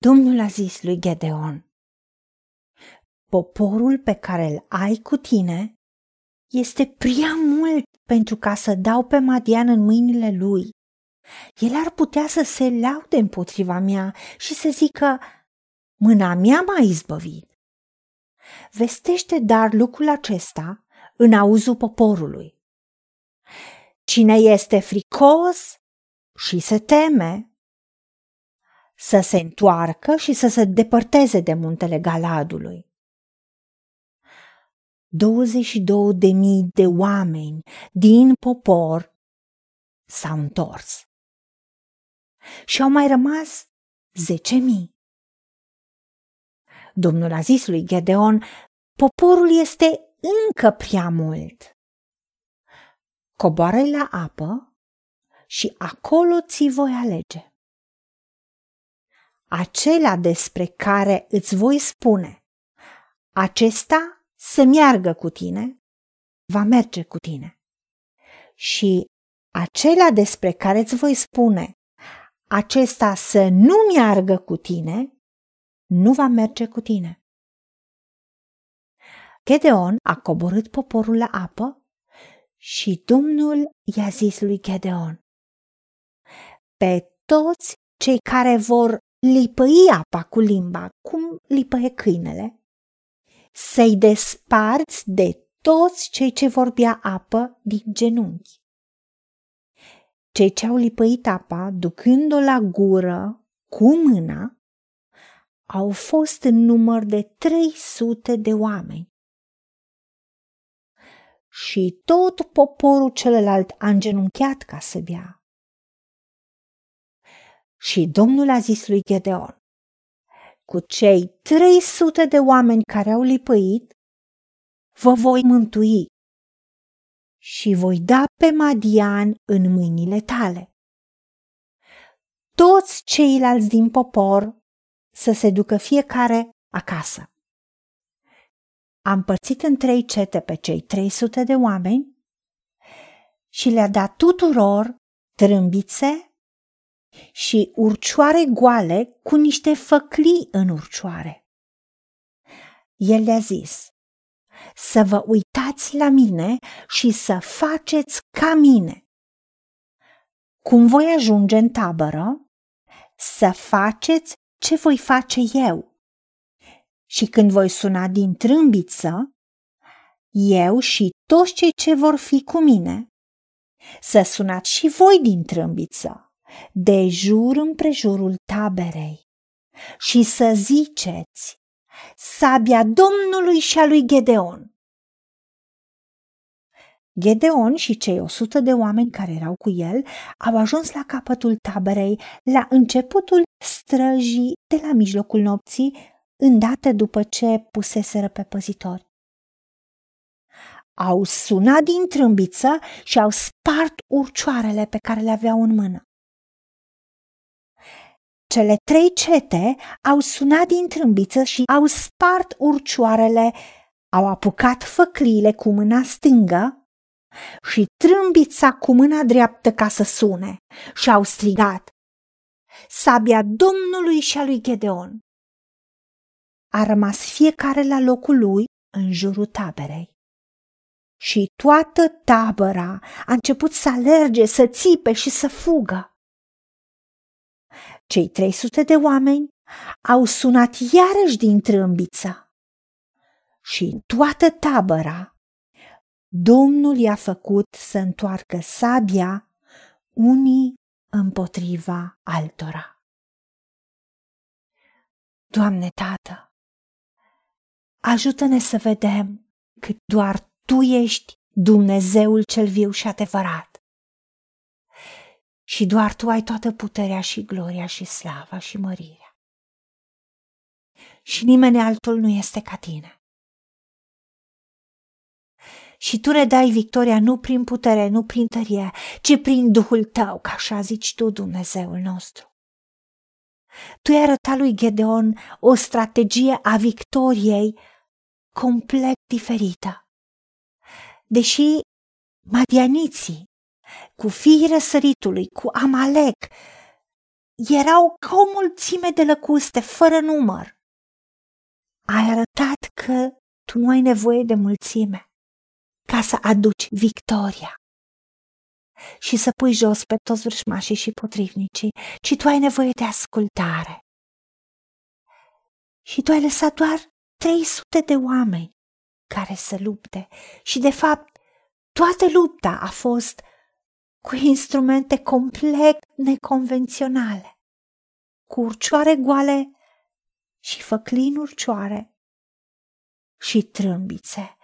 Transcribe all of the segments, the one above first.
Domnul a zis lui Gedeon, poporul pe care îl ai cu tine este prea mult pentru ca să dau pe Madian în mâinile lui. El ar putea să se laude împotriva mea și să zică, mâna mea m-a izbăvit. Vestește dar lucrul acesta în auzul poporului. Cine este fricos și se teme, să se întoarcă și să se depărteze de muntele Galadului. 22 de mii de oameni din popor s-au întors. Și au mai rămas zece mii. Domnul a zis lui Gedeon, poporul este încă prea mult. coboară la apă și acolo ți voi alege. Acela despre care îți voi spune, acesta să meargă cu tine, va merge cu tine. Și acela despre care îți voi spune, acesta să nu meargă cu tine, nu va merge cu tine. Gedeon a coborât poporul la apă și Domnul i-a zis lui Gedeon, pe toți cei care vor lipăi apa cu limba, cum lipăie câinele, să-i desparți de toți cei ce vorbea apă din genunchi. Cei ce au lipăit apa, ducând-o la gură cu mâna, au fost în număr de 300 de oameni. Și tot poporul celălalt a îngenunchiat ca să bea. Și Domnul a zis lui Gedeon, cu cei 300 de oameni care au lipăit, vă voi mântui și voi da pe Madian în mâinile tale. Toți ceilalți din popor să se ducă fiecare acasă. Am părțit în trei cete pe cei 300 de oameni și le-a dat tuturor trâmbițe și urcioare goale cu niște făclii în urcioare. El le-a zis, să vă uitați la mine și să faceți ca mine. Cum voi ajunge în tabără, să faceți ce voi face eu. Și când voi suna din trâmbiță, eu și toți cei ce vor fi cu mine, să sunați și voi din trâmbiță de jur împrejurul taberei și să ziceți, sabia Domnului și a lui Gedeon. Gedeon și cei o sută de oameni care erau cu el au ajuns la capătul taberei la începutul străjii de la mijlocul nopții, îndată după ce puseseră pe păzitori. Au sunat din trâmbiță și au spart urcioarele pe care le aveau în mână. Cele trei cete au sunat din trâmbiță și au spart urcioarele, au apucat făcliile cu mâna stângă și trâmbița cu mâna dreaptă ca să sune și au strigat Sabia Domnului și a lui Gedeon. A rămas fiecare la locul lui în jurul taberei. Și toată tabăra a început să alerge, să țipe și să fugă. Cei 300 de oameni au sunat iarăși din trâmbiță și în toată tabăra Domnul i-a făcut să întoarcă sabia unii împotriva altora. Doamne Tată, ajută-ne să vedem că doar Tu ești Dumnezeul cel viu și adevărat și doar tu ai toată puterea și gloria și slava și mărirea. Și nimeni altul nu este ca tine. Și tu ne dai victoria nu prin putere, nu prin tărie, ci prin Duhul tău, ca așa zici tu, Dumnezeul nostru. Tu ai arătat lui Gedeon o strategie a victoriei complet diferită. Deși madianiții cu fiii răsăritului, cu Amalek, erau ca o mulțime de lăcuste, fără număr. Ai arătat că tu nu ai nevoie de mulțime ca să aduci victoria și să pui jos pe toți vrășmașii și potrivnicii, ci tu ai nevoie de ascultare. Și tu ai lăsat doar 300 de oameni care să lupte și, de fapt, toată lupta a fost cu instrumente complet neconvenționale, cu urcioare goale și făclin urcioare și trâmbițe.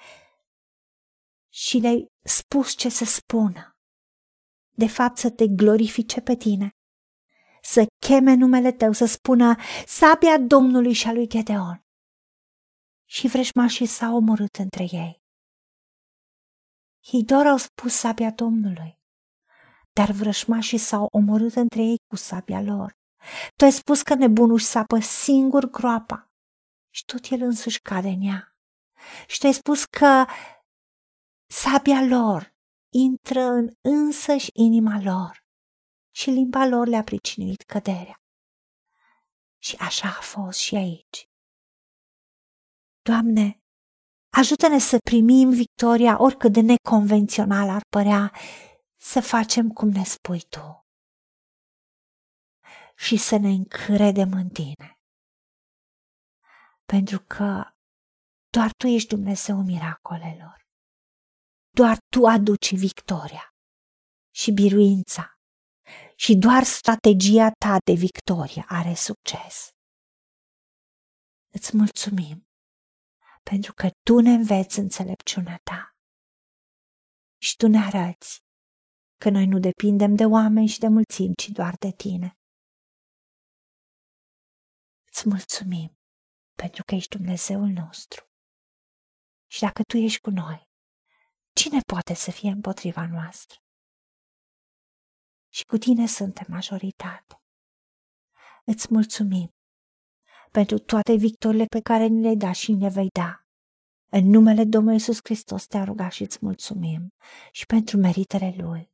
Și le-ai spus ce să spună. De fapt, să te glorifice pe tine, să cheme numele tău, să spună sabia Domnului și a lui Gedeon. Și vrăjmașii s-au omorât între ei. Ei doar au spus sabia Domnului, dar vrăjmașii s-au omorât între ei cu sabia lor. Tu ai spus că nebunul își sapă singur groapa și tot el însuși cade în ea. Și tu ai spus că sabia lor intră în însăși inima lor și limba lor le-a pricinuit căderea. Și așa a fost și aici. Doamne, ajută-ne să primim victoria oricât de neconvențional ar părea, să facem cum ne spui Tu și să ne încredem în Tine. Pentru că doar Tu ești Dumnezeu miracolelor. Doar Tu aduci victoria și biruința și doar strategia Ta de victorie are succes. Îți mulțumim pentru că Tu ne înveți înțelepciunea Ta și Tu ne arăți că noi nu depindem de oameni și de mulțimi, ci doar de Tine. Îți mulțumim pentru că ești Dumnezeul nostru. Și dacă Tu ești cu noi, cine poate să fie împotriva noastră? Și cu Tine suntem majoritate. Îți mulțumim pentru toate victorile pe care ni le-ai dat și ni le vei da. În numele Domnului Iisus Hristos te-a rugat și îți mulțumim și pentru meritele Lui.